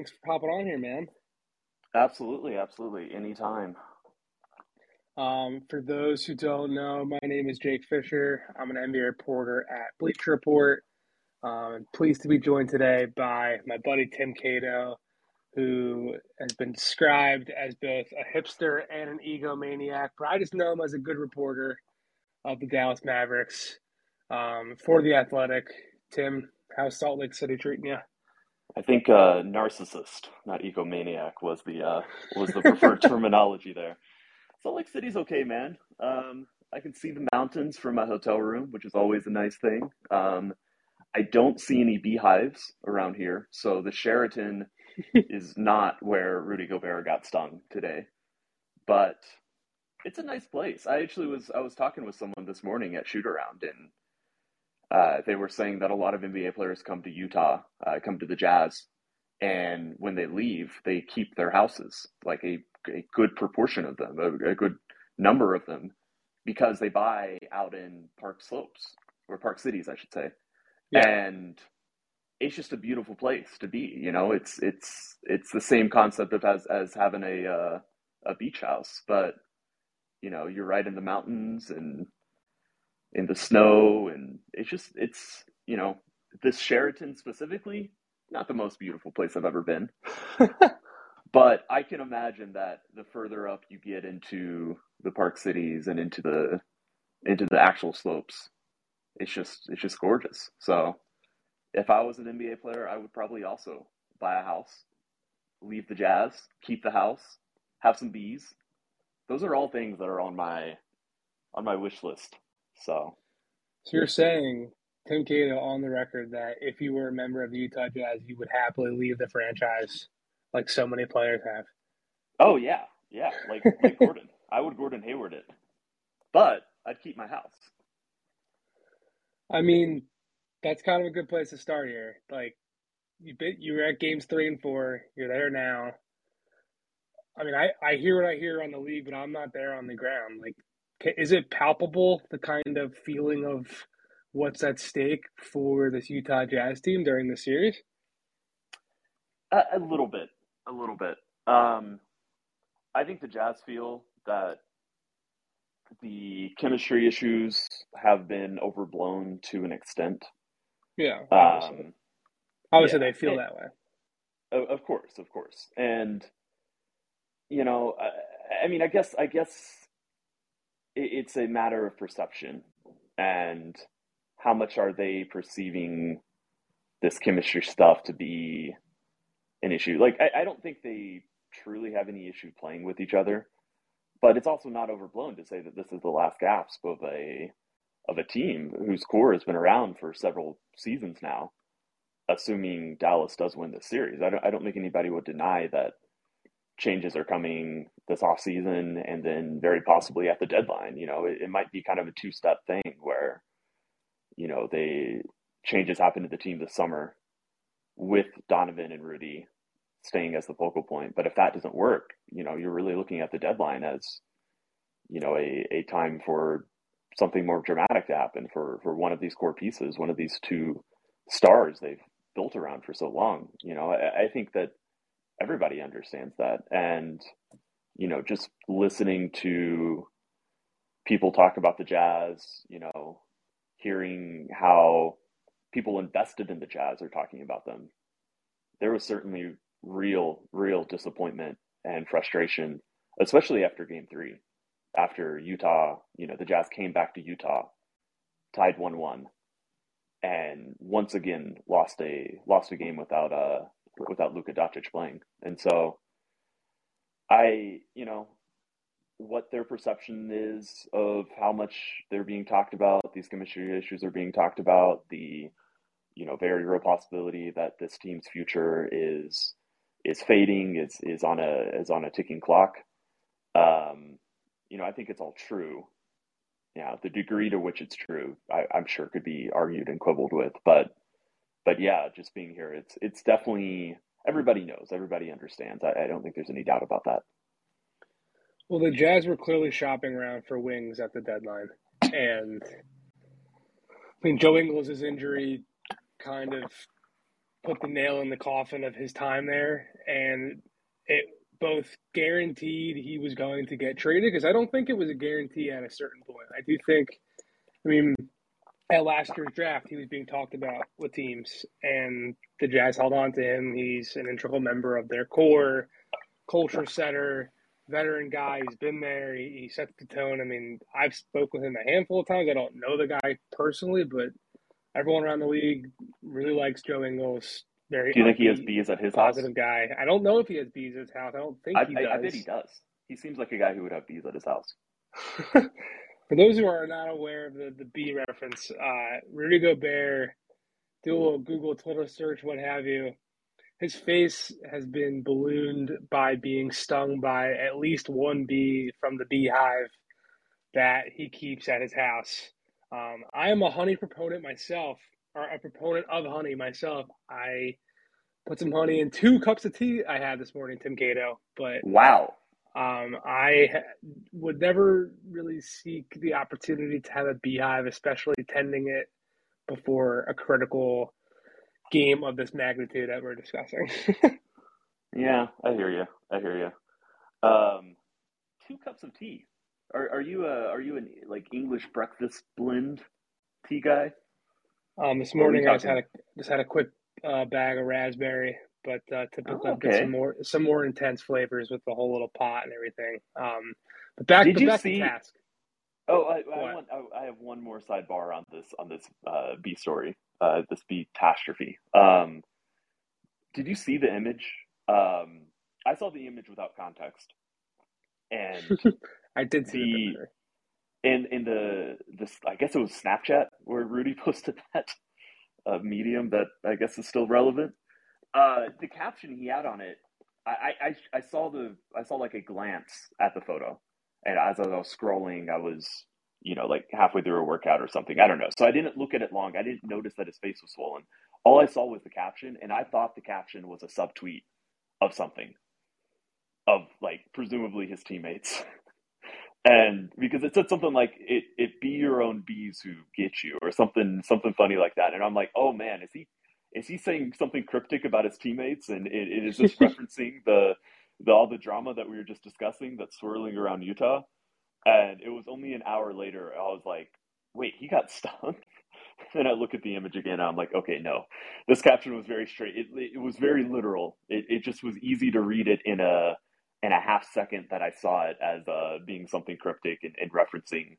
thanks for popping on here, man. Absolutely, absolutely. Anytime. Um, for those who don't know, my name is Jake Fischer. I'm an NBA reporter at Bleacher Report. Um, pleased to be joined today by my buddy Tim Cato, who has been described as both a hipster and an egomaniac, but I just know him as a good reporter of the Dallas Mavericks um, for the Athletic. Tim, how's Salt Lake City treating you? I think uh, narcissist, not egomaniac, was the uh, was the preferred terminology there. Salt Lake City's okay, man. Um, I can see the mountains from my hotel room, which is always a nice thing. Um, I don't see any beehives around here, so the Sheraton is not where Rudy Gobert got stung today. But it's a nice place. I actually was I was talking with someone this morning at shoot around, and uh, they were saying that a lot of NBA players come to Utah, uh, come to the Jazz, and when they leave, they keep their houses, like a, a good proportion of them, a, a good number of them, because they buy out in Park Slopes or Park Cities, I should say, yeah. and it's just a beautiful place to be. You know, it's it's it's the same concept of as as having a uh, a beach house, but you know, you're right in the mountains and in the snow and it's just it's you know this Sheraton specifically not the most beautiful place I've ever been. but I can imagine that the further up you get into the park cities and into the into the actual slopes, it's just it's just gorgeous. So if I was an NBA player, I would probably also buy a house, leave the jazz, keep the house, have some bees. Those are all things that are on my on my wish list so, so you're saying Tim Cato on the record that if you were a member of the Utah Jazz, you would happily leave the franchise, like so many players have. Oh yeah, yeah, like like Gordon. I would Gordon Hayward it, but I'd keep my house. I mean, that's kind of a good place to start here. Like you bit you were at games three and four. You're there now. I mean, I, I hear what I hear on the league, but I'm not there on the ground. Like is it palpable the kind of feeling of what's at stake for this Utah Jazz team during the series? A, a little bit, a little bit. Um, I think the Jazz feel that the chemistry issues have been overblown to an extent. Yeah, obviously, um, obviously yeah, they feel and, that way. Of course, of course, and you know, I, I mean, I guess, I guess it's a matter of perception and how much are they perceiving this chemistry stuff to be an issue. Like, I, I, don't think they truly have any issue playing with each other, but it's also not overblown to say that this is the last gasp of a of a team whose core has been around for several seasons now. Assuming Dallas does win this series, I don't, I don't think anybody would deny that changes are coming this off season and then very possibly at the deadline. You know, it, it might be kind of a two step thing where, you know, they changes happen to the team this summer with Donovan and Rudy staying as the focal point. But if that doesn't work, you know, you're really looking at the deadline as, you know, a, a time for something more dramatic to happen for, for one of these core pieces, one of these two stars they've built around for so long. You know, I, I think that everybody understands that. And, you know, just listening to people talk about the jazz, you know, hearing how people invested in the jazz are talking about them, there was certainly real, real disappointment and frustration, especially after game three, after Utah, you know, the Jazz came back to Utah, tied 1 1, and once again lost a lost a game without uh without Luka Doncic playing. And so I, you know, what their perception is of how much they're being talked about, these chemistry issues are being talked about, the, you know, very real possibility that this team's future is is fading, is is on a is on a ticking clock. Um, you know, I think it's all true. Yeah, the degree to which it's true, I, I'm sure could be argued and quibbled with, but but yeah, just being here, it's it's definitely everybody knows, everybody understands. I, I don't think there's any doubt about that. Well, the Jazz were clearly shopping around for wings at the deadline, and I mean Joe Ingles' injury kind of put the nail in the coffin of his time there, and it both guaranteed he was going to get traded because I don't think it was a guarantee at a certain point. I do think, I mean, at last year's draft, he was being talked about with teams, and the Jazz held on to him. He's an integral member of their core, culture setter, veteran guy. He's been there. He, he sets the tone. I mean, I've spoken with him a handful of times. I don't know the guy personally, but everyone around the league really likes Joe Ingles. Very Do you think he has bees at his positive house? guy. I don't know if he has bees at his house. I don't think I, he I, does. I bet he does. He seems like a guy who would have bees at his house. For those who are not aware of the, the B reference, uh, Rudy Gobert, do a little Google, Twitter search, what have you. His face has been ballooned by being stung by at least one bee from the beehive that he keeps at his house. Um, I am a honey proponent myself, or a proponent of honey myself. I put some honey in two cups of tea I had this morning, Tim Cato, but Wow. Um, I ha- would never really seek the opportunity to have a beehive, especially tending it before a critical game of this magnitude that we're discussing. Yeah, I hear you. I hear you. Um, two cups of tea. Are are you a are you an like English breakfast blend tea guy? um, this What are we morning I just had a just had a quick uh, bag of raspberry, but uh, typically Oh, I'll get some more some more intense flavors with the whole little pot and everything. Um, but back Did but you back to see? task. Oh, I, I want. I, I have one more sidebar on this on this uh, bee story. Uh, this bee catastrophe. Um, did you see the image? Um, I saw the image without context, and I did see the in in the this I guess it was Snapchat where Rudy posted that uh, medium that I guess is still relevant. Uh, the caption he had on it, I, I I saw the I saw like a glance at the photo, and as I was scrolling, I was you know like halfway through a workout or something. I don't know, so I didn't look at it long. I didn't notice that his face was swollen. All I saw was the caption, and I thought the caption was a subtweet of something, of like presumably his teammates. and because it said something like it it be your own bees who get you or something something funny like that and i'm like oh man is he is he saying something cryptic about his teammates and it, it is this referencing the, the all the drama that we were just discussing that's swirling around utah? And it was only an hour later i was like wait he got stung and i look at the image again and i'm like okay no. This caption was very straight. It, it was very literal. It, it just was easy to read it in a in a half second that I saw it as uh, being something cryptic and, and referencing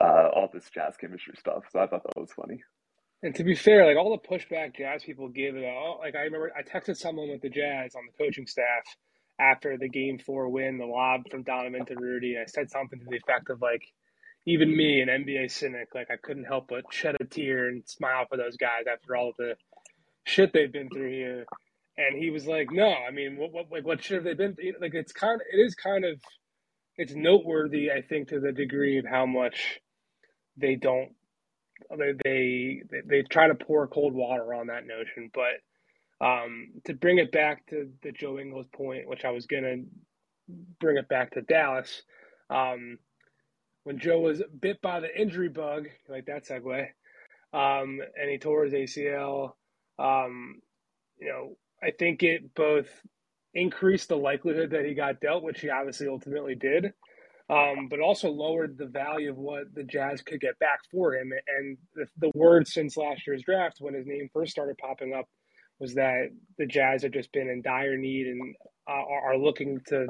uh, all this jazz chemistry stuff. So I thought that was funny. And to be fair, like all the pushback Jazz people give it oh, like I remember I texted someone with the Jazz on the coaching staff after the game four win, the lob from Donovan to Rudy. I said something to the effect of like, even me, an NBA cynic, like I couldn't help but shed a tear and smile for those guys after all of the shit they've been through here. And he was like, no, I mean, what, what like what shit have they been through? Like it's kind of, it is kind of, it's noteworthy, I think, to the degree of how much they don't they they they try to pour cold water on that notion. But um, to bring it back to the Joe Ingles point, which I was gonna bring it back to Dallas, um, when Joe was bit by the injury bug, like that segue, um, and he tore his ACL, um, you know, I think it both increased the likelihood that he got dealt, which he obviously ultimately did, um, but also lowered the value of what the Jazz could get back for him. And the, the word since last year's draft, when his name first started popping up, was that the Jazz have just been in dire need and uh, are looking to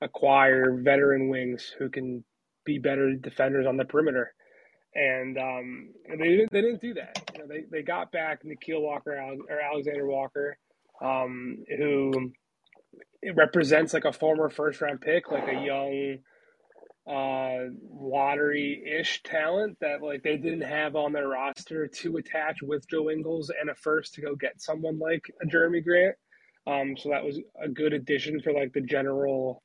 acquire veteran wings who can be better defenders on the perimeter. And um, they didn't. They didn't do that. You know, they they got back Nickeil Walker or Alexander Walker, um, who represents like a former first round pick, like a young uh lottery ish talent that like they didn't have on their roster to attach with Joe Ingles and a first to go get someone like a Jerami Grant. Um so that was a good addition for like the general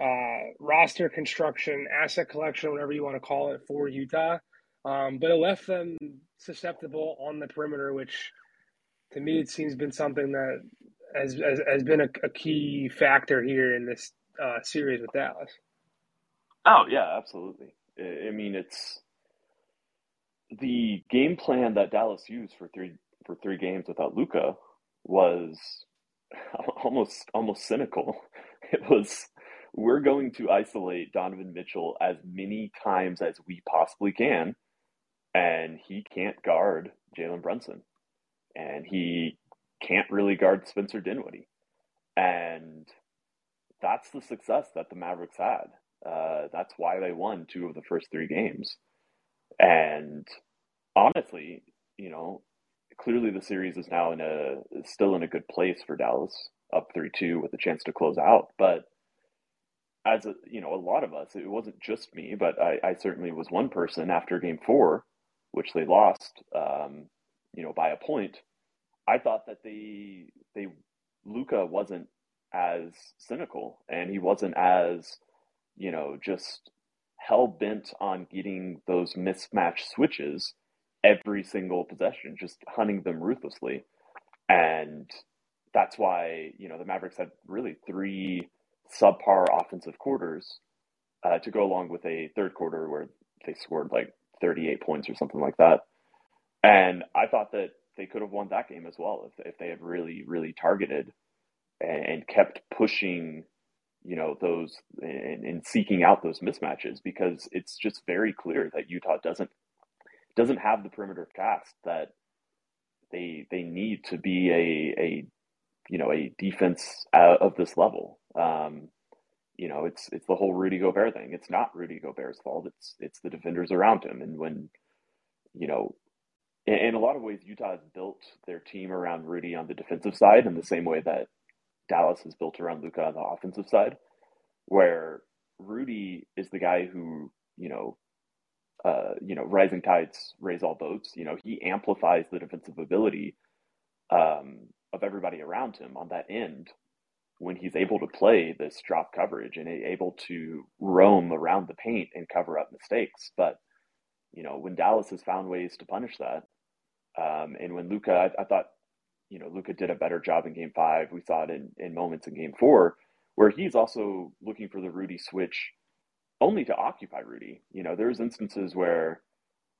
uh roster construction, asset collection, whatever you want to call it for Utah. Um but it left them susceptible on the perimeter, which to me it seems been something that has has, has been a, a key factor here in this uh series with Dallas. Oh yeah, absolutely. I mean, it's the game plan that Dallas used for three for three games without Luka was almost almost cynical. It was we're going to isolate Donovan Mitchell as many times as we possibly can, and he can't guard Jalen Brunson, and he can't really guard Spencer Dinwiddie, and that's the success that the Mavericks had. Uh, that's why they won two of the first three games, and honestly, you know, clearly the series is now in a still in a good place for Dallas, up three two with a chance to close out. But as a you know, a lot of us, it wasn't just me, but I, I certainly was one person after Game Four, which they lost, um, you know, by a point. I thought that they they Luka wasn't as cynical and he wasn't as you know just hell bent on getting those mismatched switches every single possession, just hunting them ruthlessly. And that's why, you know, the Mavericks had really three subpar offensive quarters uh, to go along with a third quarter where they scored like 38 points or something like that. And I thought that they could have won that game as well if, if they had really, really targeted and kept pushing, you know, those and, seeking out those mismatches because it's just very clear that Utah doesn't doesn't have the perimeter cast that they they need to be a a you know a defense of this level. Um, you know, it's it's the whole Rudy Gobert thing. It's not Rudy Gobert's fault. It's it's the defenders around him. And when you know, in, in a lot of ways, Utah has built their team around Rudy on the defensive side in the same way that Dallas is built around Luka on the offensive side, where Rudy is the guy who you know uh, you know, rising tides raise all boats. You know, he amplifies the defensive ability um, of everybody around him on that end when he's able to play this drop coverage and able to roam around the paint and cover up mistakes. But you know, when Dallas has found ways to punish that, um, and when Luka, I, I, thought, you know, Luka did a better job in Game Five. We saw it in, in moments in Game Four where he's also looking for the Rudy switch only to occupy Rudy. You know, there's instances where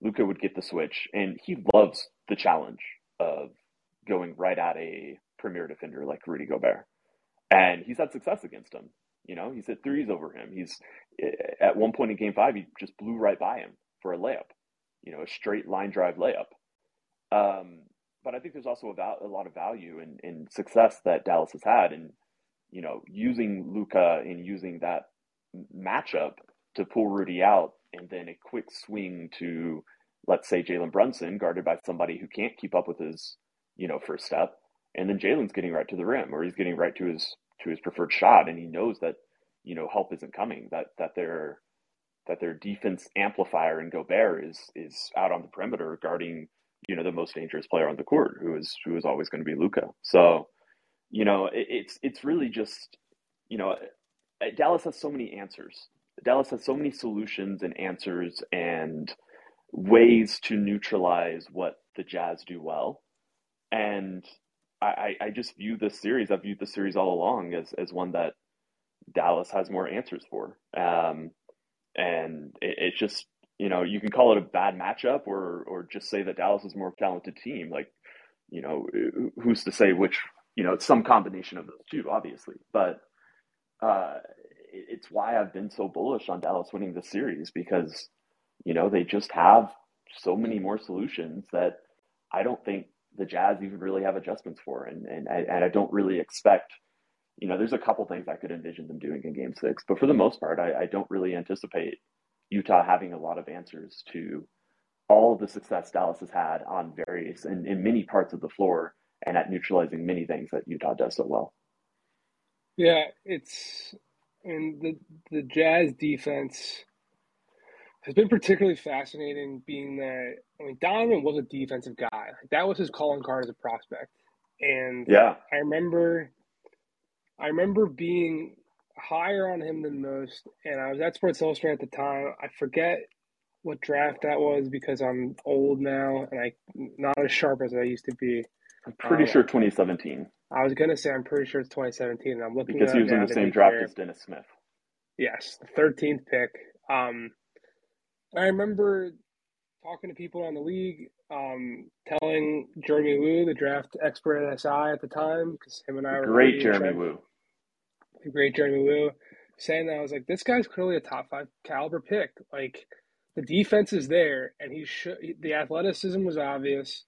Luka would get the switch, and he loves the challenge of going right at a premier defender like Rudy Gobert, and he's had success against him. You know, he's hit threes over him. He's at one point in Game Five, he just blew right by him for a layup. You know, a straight line drive layup. Um, but I think there's also a, a lot of value in, in success that Dallas has had, and you know, using Luka and using that matchup to pull Rudy out and then a quick swing to, let's say, Jalen Brunson, guarded by somebody who can't keep up with his, you know, first step. And then Jalen's getting right to the rim or he's getting right to his to his preferred shot and he knows that, you know, help isn't coming, that that their that their defense amplifier in Gobert is is out on the perimeter guarding, you know, the most dangerous player on the court, who is who is always going to be Luka. So, you know, it, it's it's really just, you know, Dallas has so many answers. Dallas has so many solutions and answers and ways to neutralize what the Jazz do well. And I, I just view this series, I've viewed the series all along as, as one that Dallas has more answers for. Um, and it, it's just, you know, you can call it a bad matchup or, or just say that Dallas is a more talented team. Like, you know, who's to say which, you know, it's some combination of those two, obviously. But uh, it's why I've been so bullish on Dallas winning the series because, you know, they just have so many more solutions that I don't think the Jazz even really have adjustments for. And, and, I, and I don't really expect, you know, there's a couple things I could envision them doing in game six, but for the most part, I, I don't really anticipate Utah having a lot of answers to all of the success Dallas has had on various and in many parts of the floor and at neutralizing many things that Utah does so well. Yeah, it's and the the Jazz defense has been particularly fascinating, being that I mean Donovan was a defensive guy. That was his calling card as a prospect, and yeah, I remember, I remember being higher on him than most, and I was at Sports Illustrated at the time. I forget what draft that was because I'm old now and I not as sharp as I used to be. I'm pretty um, sure 2017. I was gonna say I'm pretty sure it's 2017, and I'm looking because he was in the same draft as Dennis Smith. Yes, the 13th pick. Um, I remember talking to people around the league, um, telling Jeremy Woo, the draft expert at SI at the time, because him and I were great Jeremy Woo, great Jeremy Woo, saying that I was like, this guy's clearly a top five caliber pick. Like the defense is there, and he should. The athleticism was obvious,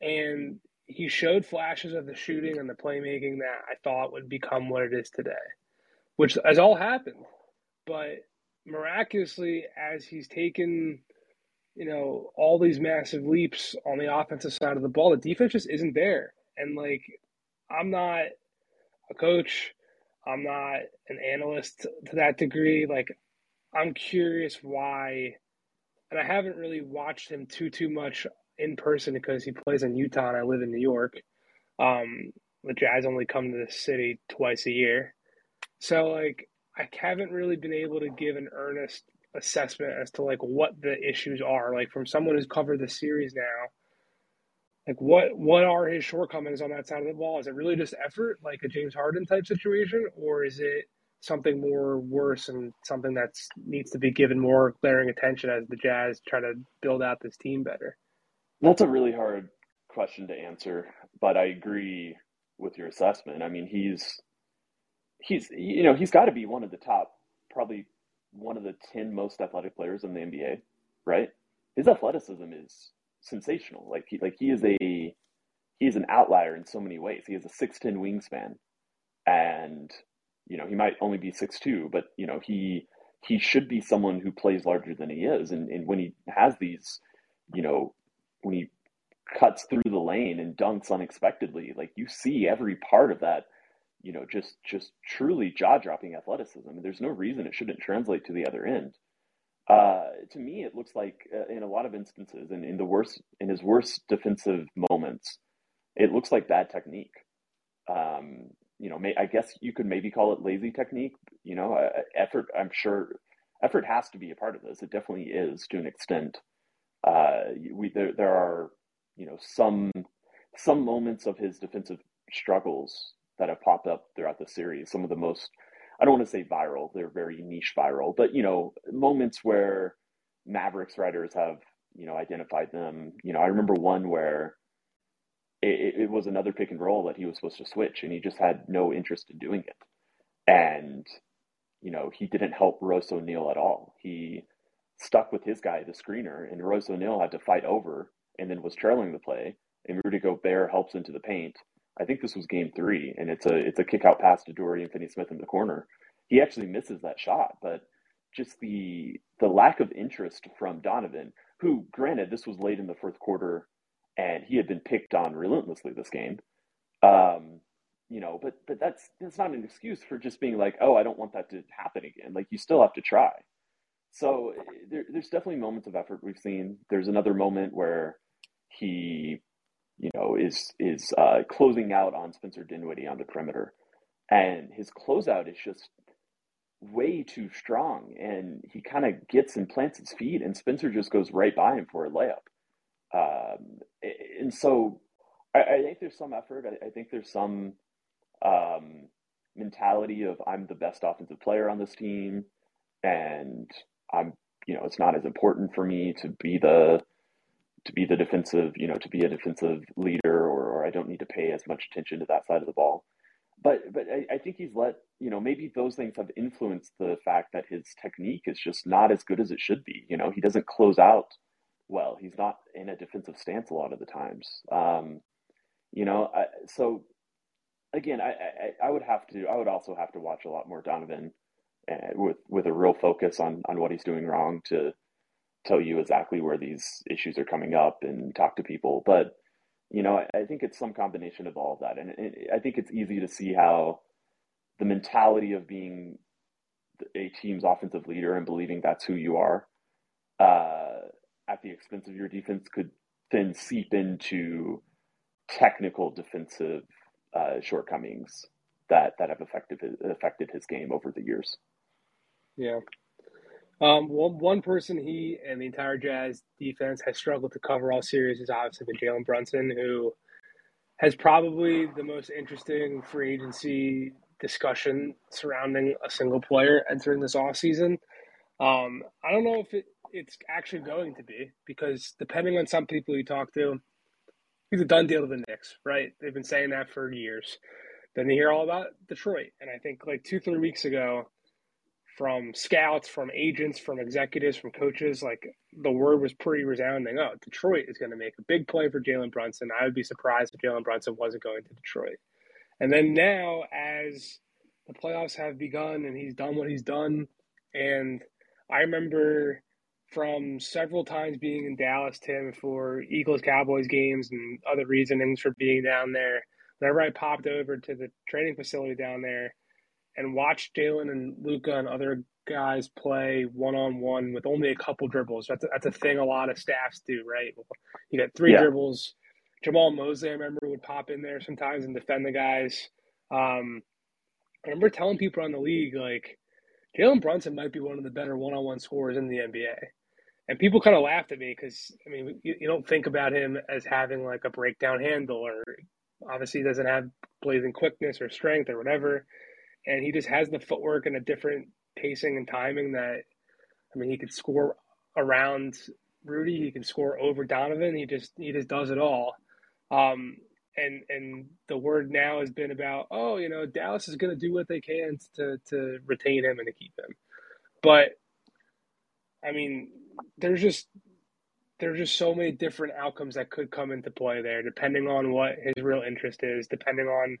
and he showed flashes of the shooting and the playmaking that I thought would become what it is today, which has all happened. But miraculously, as he's taken, you know, all these massive leaps on the offensive side of the ball, the defense just isn't there. And like, I'm not a coach, I'm not an analyst to that degree. Like, I'm curious why, and I haven't really watched him too too much in person because he plays in Utah and I live in New York. Um, the Jazz only come to the city twice a year. So like I haven't really been able to give an earnest assessment as to like what the issues are. Like from someone who's covered the series now, like what what are his shortcomings on that side of the ball? Is it really just effort, like a James Harden type situation, or is it something more worse and something that needs to be given more glaring attention as the Jazz try to build out this team better? That's a really hard question to answer, but I agree with your assessment. I mean, he's he's you know he's got to be one of the top, probably one of the ten most athletic players in the NBA, right? His athleticism is sensational. Like he like he is a he's an outlier in so many ways. He has a six ten wingspan, and you know he might only be six two, but you know he he should be someone who plays larger than he is, and and when he has these you know when he cuts through the lane and dunks unexpectedly, like you see every part of that, you know, just just truly jaw dropping athleticism. And there's no reason it shouldn't translate to the other end. Uh, to me, it looks like uh, in a lot of instances, and in the worst, in his worst defensive moments, it looks like bad technique. Um, you know, may, I guess you could maybe call it lazy technique. You know, uh, effort. I'm sure effort has to be a part of this. It definitely is to an extent uh, we there there are you know some some moments of his defensive struggles that have popped up throughout the series. Some of the most I don't want to say viral; they're very niche viral, but you know moments where Mavericks writers have you know identified them. You know, I remember one where it, it was another pick and roll that he was supposed to switch, and he just had no interest in doing it, and you know he didn't help Royce O'Neale at all. He stuck with his guy, the screener, and Royce O'Neale had to fight over and then was trailing the play. And Rudy Gobert helps into the paint. I think this was game three, and it's a it's a kick out pass to Dorian Finney-Smith in the corner. He actually misses that shot, but just the the lack of interest from Donovan, who granted this was late in the fourth quarter and he had been picked on relentlessly this game. Um, you know, but but that's that's not an excuse for just being like, oh, I don't want that to happen again. Like you still have to try. So there, there's definitely moments of effort we've seen. There's another moment where he, you know, is is uh, closing out on Spencer Dinwiddie on the perimeter, and his closeout is just way too strong, and he kind of gets and plants his feet, and Spencer just goes right by him for a layup. Um, and so I, I, think there's some effort. I, I think there's some um, mentality of I'm the best offensive player on this team, and I'm you know it's not as important for me to be the to be the defensive you know to be a defensive leader or, or I don't need to pay as much attention to that side of the ball. But but I, I think he's let you know maybe those things have influenced the fact that his technique is just not as good as it should be. You know he doesn't close out well. He's not in a defensive stance a lot of the times. Um, you know I, so again I, I I would have to I would also have to watch a lot more Donovan with with a real focus on on what he's doing wrong to tell you exactly where these issues are coming up and talk to people. But you know, I, I think it's some combination of all of that, and it, I think it's easy to see how the mentality of being a team's offensive leader and believing that's who you are uh, at the expense of your defense could then seep into technical defensive uh, shortcomings that that have affected affected his game over the years. Yeah. Um, one, one person he and the entire Jazz defense has struggled to cover all series is obviously been Jalen Brunson, who has probably the most interesting free agency discussion surrounding a single player entering this off season. Um, I don't know if it it's actually going to be because depending on some people you talk to, he's a done deal to the Knicks, right? They've been saying that for years. Then you hear all about Detroit, and I think like two, three weeks ago, from scouts, from agents, from executives, from coaches, like the word was pretty resounding. Oh, Detroit is going to make a big play for Jalen Brunson. I would be surprised if Jalen Brunson wasn't going to Detroit. And then now, as the playoffs have begun and he's done what he's done, and I remember from several times being in Dallas, Tim, for Eagles Cowboys games and other reasonings for being down there. Whenever I popped over to the training facility down there and watch Jalen and Luka and other guys play one on one with only a couple dribbles, that's a, that's a thing a lot of staffs do, right? You got three yeah. dribbles. Jamahl Mosley, I remember, would pop in there sometimes and defend the guys. Um, I remember telling people on the league, like, Jalen Brunson might be one of the better one on one scorers in the NBA and people kind of laughed at me because I mean you, you, don't think about him as having like a breakdown handle or obviously he doesn't have blazing quickness or strength or whatever, and he just has the footwork and a different pacing and timing that I mean he could score around Rudy, he can score over Donovan, he just he just does it all. Um, and and the word now has been about oh you know Dallas is going to do what they can to to retain him and to keep him, but I mean there's just there's just so many different outcomes that could come into play there, depending on what his real interest is, depending on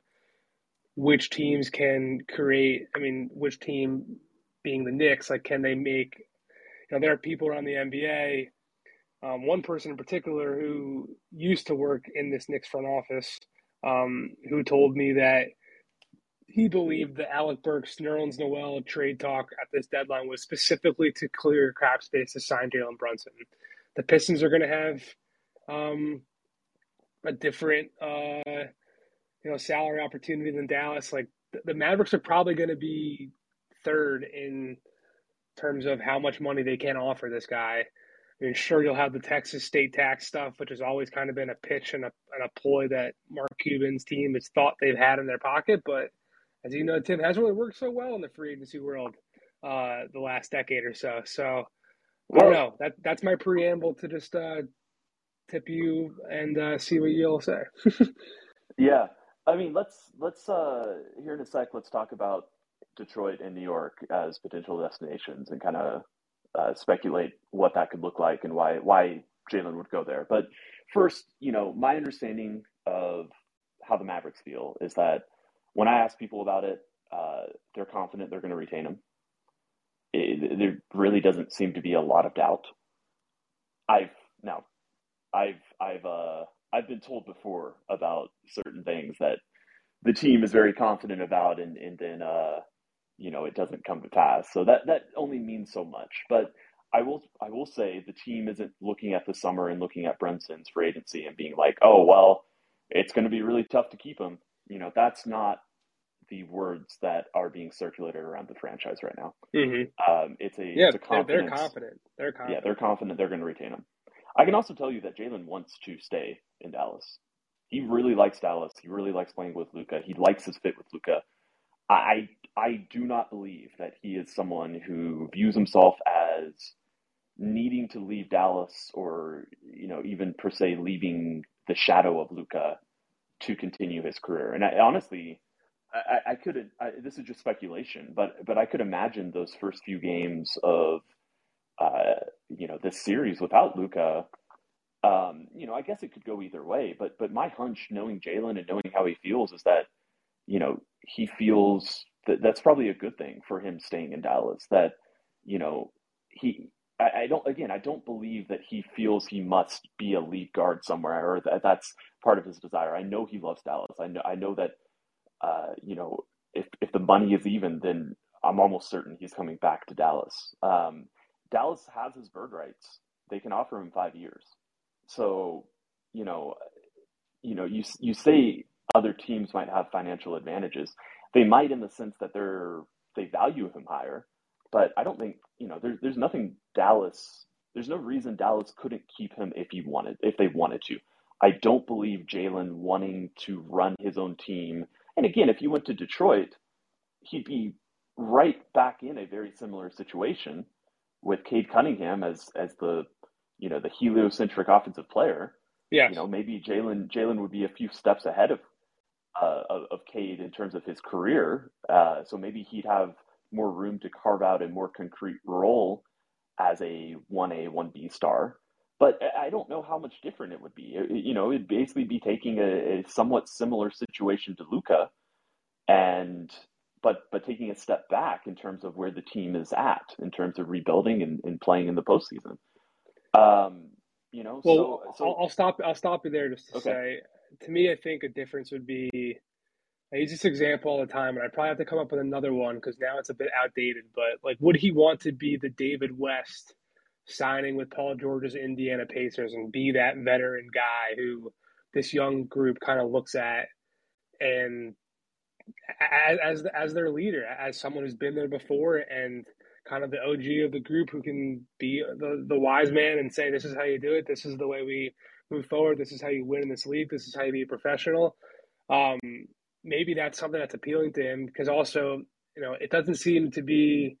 which teams can create. I mean, which team being the Knicks, like, can they make? You know, there are people around the NBA. Um, one person in particular who used to work in this Knicks front office, um, who told me that he believed the Alec Burks, Nerlens Noel trade talk at this deadline was specifically to clear cap space to sign Jalen Brunson. The Pistons are going to have um, a different, uh, you know, salary opportunity than Dallas. Like the, Mavericks are probably going to be third in terms of how much money they can offer this guy. I mean, sure, you'll have the Texas state tax stuff, which has always kind of been a pitch and a, and a ploy that Mark Cuban's team has thought they've had in their pocket, but – as you know, Tim hasn't really worked so well in the free agency world uh, the last decade or so. So I don't know. That that's my preamble to just uh, tip you and uh, see what you'll say. yeah, I mean, let's let's uh, here in a sec. Let's talk about Detroit and New York as potential destinations and kind of uh, speculate what that could look like and why why Jalen would go there. But first, you know, my understanding of how the Mavericks feel is that when I ask people about it, uh, they're confident they're going to retain him. It, there really doesn't seem to be a lot of doubt. I've now, I've I've uh, I've been told before about certain things that the team is very confident about, and and then uh, you know it doesn't come to pass. So that that only means so much. But I will I will say the team isn't looking at the summer and looking at Brunson's free agency and being like, oh well, it's going to be really tough to keep him. You know, that's not the words that are being circulated around the franchise right now. Mm-hmm. Um, it's a yeah, it's a they're, they're confident. They're confident. Yeah, they're confident they're going to retain him. I can also tell you that Jalen wants to stay in Dallas. He really likes Dallas. He really likes playing with Luka. He likes his fit with Luka. I I do not believe that he is someone who views himself as needing to leave Dallas or you know even per se leaving the shadow of Luka to continue his career. And I, honestly, I, I could I, this is just speculation, but but I could imagine those first few games of uh, you know this series without Luka. Um, you know, I guess it could go either way, but but my hunch, knowing Jalen and knowing how he feels, is that you know he feels that that's probably a good thing for him staying in Dallas. That you know he I, don't again I don't believe that he feels he must be a lead guard somewhere or that that's part of his desire. I know he loves Dallas. I know I know that uh, you know, if if the money is even, then I'm almost certain he's coming back to Dallas. Um, Dallas has his bird rights; they can offer him five years. So, you know, you know, you you say other teams might have financial advantages. They might in the sense that they're they value him higher, but I don't think you know there's there's nothing Dallas. There's no reason Dallas couldn't keep him if he wanted if they wanted to. I don't believe Jalen wanting to run his own team and again, if you went to Detroit, he'd be right back in a very similar situation with Cade Cunningham as as the you know the heliocentric offensive player, yeah, you know maybe Jalen Jalen would be a few steps ahead of uh, of, of Cade in terms of his career. Uh, so maybe he'd have more room to carve out a more concrete role as a one A one B star. But I don't know how much different it would be. It, you know, it'd basically be taking a, a somewhat similar situation to Luka, and but but taking a step back in terms of where the team is at in terms of rebuilding and, and playing in the postseason. Um, you know, well, so, so I'll, I'll, stop. I'll stop you there just to okay. say, to me, I think a difference would be. I use this example all the time, and I probably have to come up with another one because now it's a bit outdated. But like, would he want to be the David West signing with Paul George's Indiana Pacers and be that veteran guy who this young group kind of looks at and as, as as their leader, as someone who's been there before and kind of the OG of the group who can be the, the wise man and say, this is how you do it. This is the way we move forward. This is how you win in this league. This is how you be a professional. Um, maybe that's something that's appealing to him because also, you know, it doesn't seem to be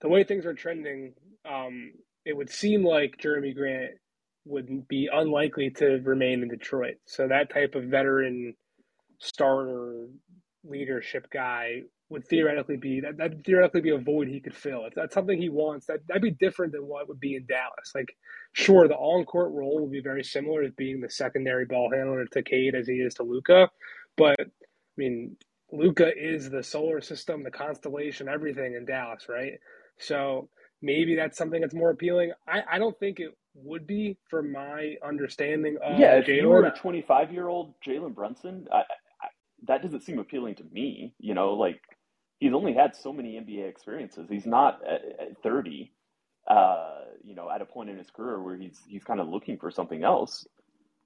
the way things are trending. Um, it would seem like Jerami Grant would be unlikely to remain in Detroit. So that type of veteran starter leadership guy would theoretically be that that theoretically be a void he could fill. If that's something he wants, that that'd be different than what would be in Dallas. Like, sure, the on court role will be very similar as being the secondary ball handler to Cade as he is to Luka, but I mean, Luka is the solar system, the constellation, everything in Dallas, right? So maybe that's something that's more appealing. I, I don't think it would be for my understanding of yeah. If Jalen. you were a 25 year old Jalen Brunson, I, I, that doesn't seem appealing to me. You know, like he's only had so many NBA experiences. He's not at, at 30. Uh, you know, at a point in his career where he's he's kind of looking for something else.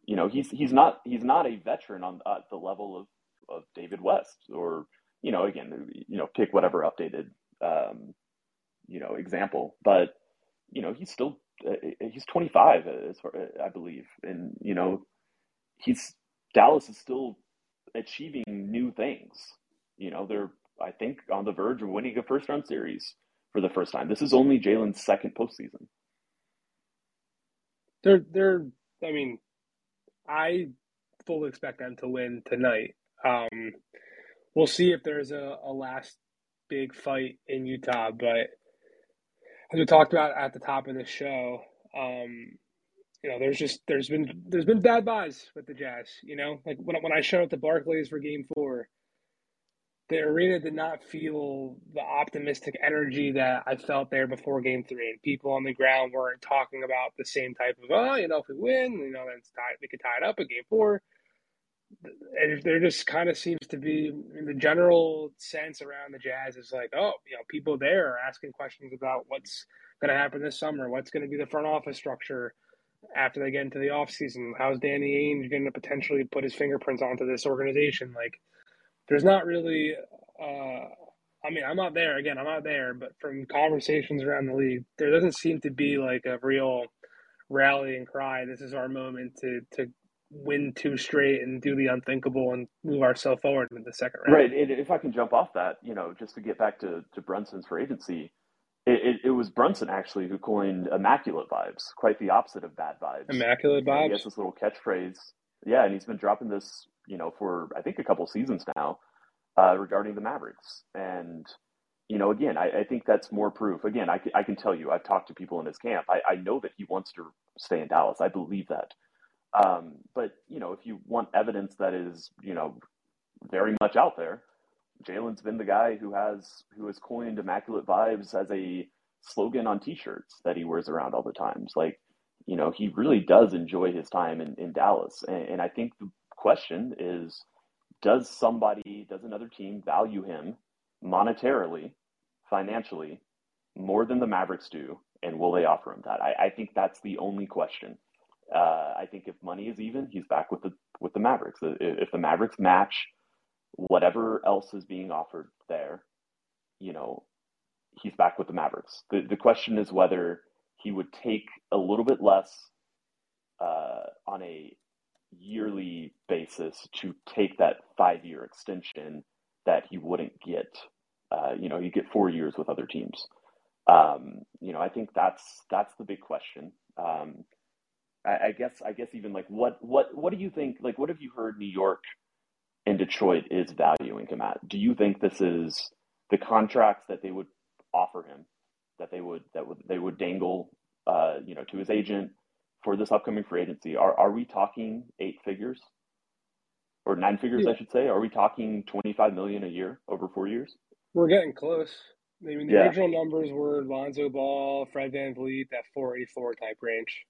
You know, he's he's not he's not a veteran on uh, the level of, of David West or you know again you know pick whatever updated um, you know example, but you know he's still uh, he's 25 as far, I believe, and you know he's Dallas is still achieving new things. You know they're I think on the verge of winning a first round series for the first time. This is only Jalen's second postseason. They're they're I mean, I fully expect them to win tonight. Um, we'll see if there's a, a last big fight in Utah, but as we talked about at the top of the show, um, you know, there's just there's been there's been bad buys with the Jazz. You know, like when when I showed up to Barclays for Game Four, the arena did not feel the optimistic energy that I felt there before Game Three, and people on the ground weren't talking about the same type of oh, you know, if we win, you know, then it's tied, we could tie it up at Game Four. And there just kind of seems to be in the general sense around the Jazz is like, oh, you know, people there are asking questions about what's going to happen this summer, what's going to be the front office structure after they get into the offseason, how's Danny Ainge going to potentially put his fingerprints onto this organization, like there's not really. Uh, I mean, I'm not there again. I'm not there, but from conversations around the league, there doesn't seem to be like a real rallying cry. This is our moment to to win two straight and do the unthinkable and move ourselves forward in the second round. Right. And if I can jump off that, you know, just to get back to to Brunson's for agency, it, it, it, was Brunson actually who coined immaculate vibes, quite the opposite of bad vibes. Immaculate vibes. Has this little catchphrase. Yeah, and he's been dropping this you know, for I think a couple seasons now uh, regarding the Mavericks. And, you know, again, I, I, think that's more proof. Again, I, I can tell you, I've talked to people in his camp. I, I know that he wants to stay in Dallas. I believe that. Um, but, you know, if you want evidence that is, you know, very much out there, Jalen's been the guy who has who has coined immaculate vibes as a slogan on t-shirts that he wears around all the times. Like, you know, he really does enjoy his time in, in Dallas. And, and I think the question is does somebody, does another team value him monetarily, financially, more than the Mavericks do? And will they offer him that? I, I think that's the only question. Uh, I think if money is even, he's back with the with the Mavericks. If the Mavericks match whatever else is being offered there, you know, he's back with the Mavericks. The the question is whether he would take a little bit less uh, on a yearly basis to take that five year extension that he wouldn't get. Uh, you know, you get four years with other teams. Um, you know, I think that's that's the big question. Um, I, I, guess I guess even like what what what do you think? Like, what have you heard New York and Detroit is valuing him at? Do you think this is the contracts that they would offer him, that they would that would they would dangle, uh, you know, to his agent for this upcoming free agency? Are are we talking eight figures? or nine figures, yeah. I should say. Are we talking 25 million a year over four years? We're getting close. I mean, the yeah. original numbers were Lonzo Ball, Fred Van VanVleet, that 484 type range.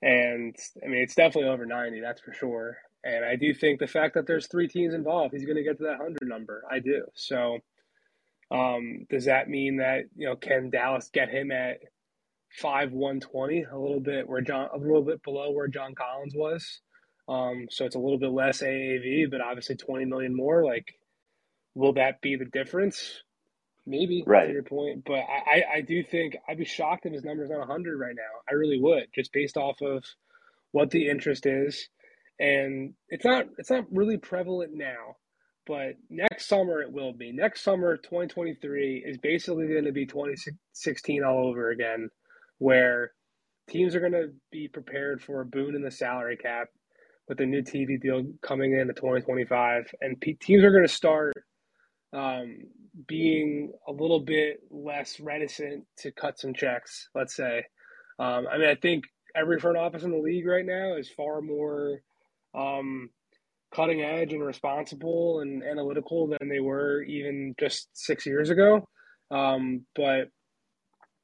And I mean, it's definitely over 90, that's for sure. And I do think the fact that there's three teams involved, he's going to get to that 100 number. I do. So, um, does that mean that, you know, can Dallas get him at 5 120, a little bit where John, a little bit below where John Collins was? Um, so it's a little bit less AAV, but obviously 20 million more. Like, will that be the difference? Maybe right. to your point, but I, I do think I'd be shocked if his number's not 100 right now. I really would, just based off of what the interest is, and it's not it's not really prevalent now, but next summer it will be. Next summer, 2023 is basically going to be 2016 all over again, where teams are going to be prepared for a boon in the salary cap with the new TV deal coming in to 2025, and teams are going to start um, being a little bit less reticent to cut some checks. Let's say. Um, I mean, I think every front office in the league right now is far more um, cutting edge and responsible and analytical than they were even just six years ago. Um, but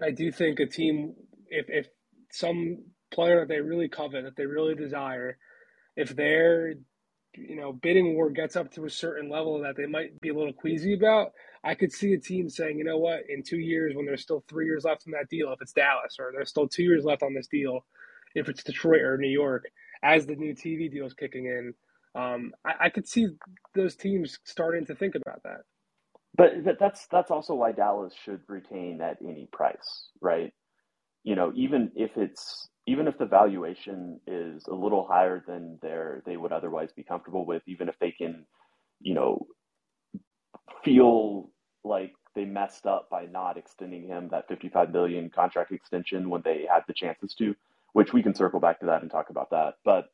I do think a team, if if some player that they really covet, that they really desire, if their you know bidding war gets up to a certain level that they might be a little queasy about, I could see a team saying, you know what, in two years when there's still three years left in that deal, if it's Dallas, or there's still two years left on this deal, if it's Detroit or New York, as the new TV deal is kicking in, um, I, I could see those teams starting to think about that. But, that's that's also why Dallas should retain at any price, right? You know, even if it's even if the valuation is a little higher than their they would otherwise be comfortable with, even if they can, you know, feel like they messed up by not extending him that 55 million contract extension when they had the chances to, which we can circle back to that and talk about that. But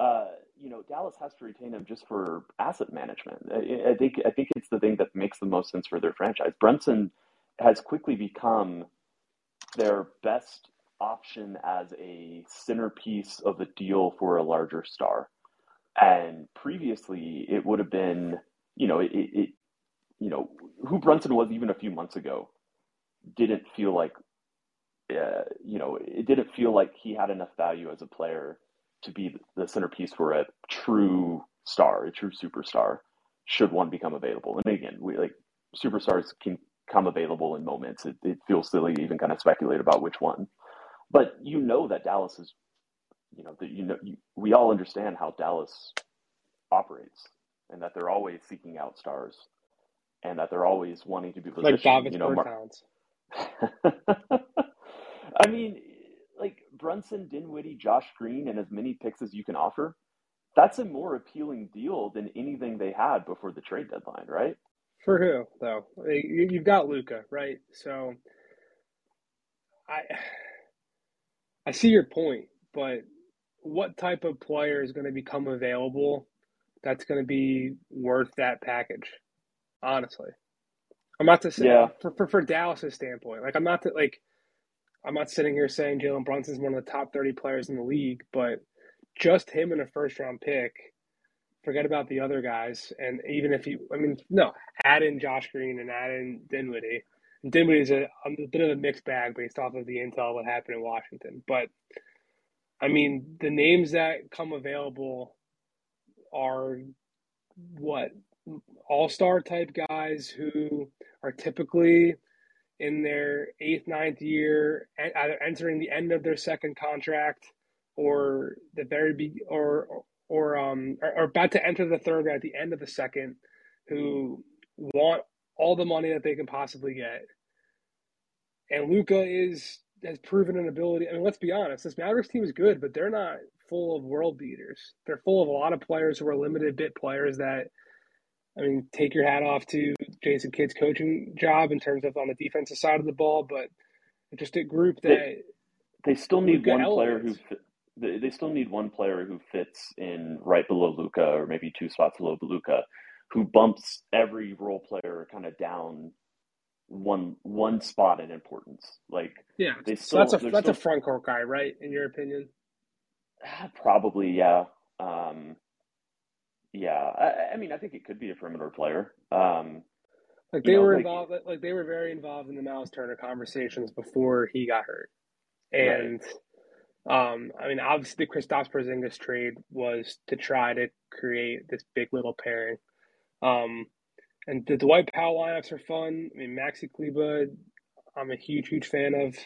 uh, you know, Dallas has to retain him just for asset management. I, I think I think it's the thing that makes the most sense for their franchise. Brunson has quickly become their best option as a centerpiece of a deal for a larger star. And previously, it would have been, you know, it, it you know, who Brunson was even a few months ago didn't feel like, uh, you know, it didn't feel like he had enough value as a player to be the centerpiece for a true star, a true superstar, should one become available. And again, we like superstars can come available in moments. It, it feels silly to even kind of speculate about which one. But you know that Dallas is, you know, that you know, you, we all understand how Dallas operates, and that they're always seeking out stars, and that they're always wanting to be positioned. Like you know, Mar- I mean, like Brunson, Dinwiddie, Josh Green, and as many picks as you can offer. That's a more appealing deal than anything they had before the trade deadline, right? For who though? You've got Luka, right? So, I I see your point, but what type of player is going to become available that's going to be worth that package? Honestly, I'm not to say yeah. for, for for Dallas's standpoint. Like I'm not to, like I'm not sitting here saying Jalen Brunson's one of the top 30 players in the league, but just him in a first round pick. Forget about the other guys, and even if you, I mean, no, add in Josh Green and add in Dinwiddie Dinwiddie is a, a bit of a mixed bag based off of the intel what happened in Washington. But I mean, the names that come available are what all star type guys who are typically in their eighth, ninth year, either entering the end of their second contract or the very be or or um are, about to enter the third at the end of the second, who want all the money that they can possibly get. And Luka is has proven an ability. I mean, let's be honest, this Mavericks team is good, but they're not full of world beaters. They're full of a lot of players who are limited bit players that I mean, take your hat off to Jason Kidd's coaching job in terms of on the defensive side of the ball, but just a group that they, they still need one elements. player who they, they still need one player who fits in right below Luka or maybe two spots below Luka, who bumps every role player kind of down one one spot in importance. Like yeah, they still, so that's a that's still, a front court guy, right? In your opinion? Probably, yeah. Um, yeah, I, I, mean, I think it could be a perimeter player. Um, like they know, were like, involved, like they were very involved in the Miles Turner conversations before he got hurt, and right. um, I mean, obviously the Kristaps Porzingis trade was to try to create this big little pairing. Um, and the Dwight Powell lineups are fun. I mean, Maxi Kleber, I'm a huge, huge fan of.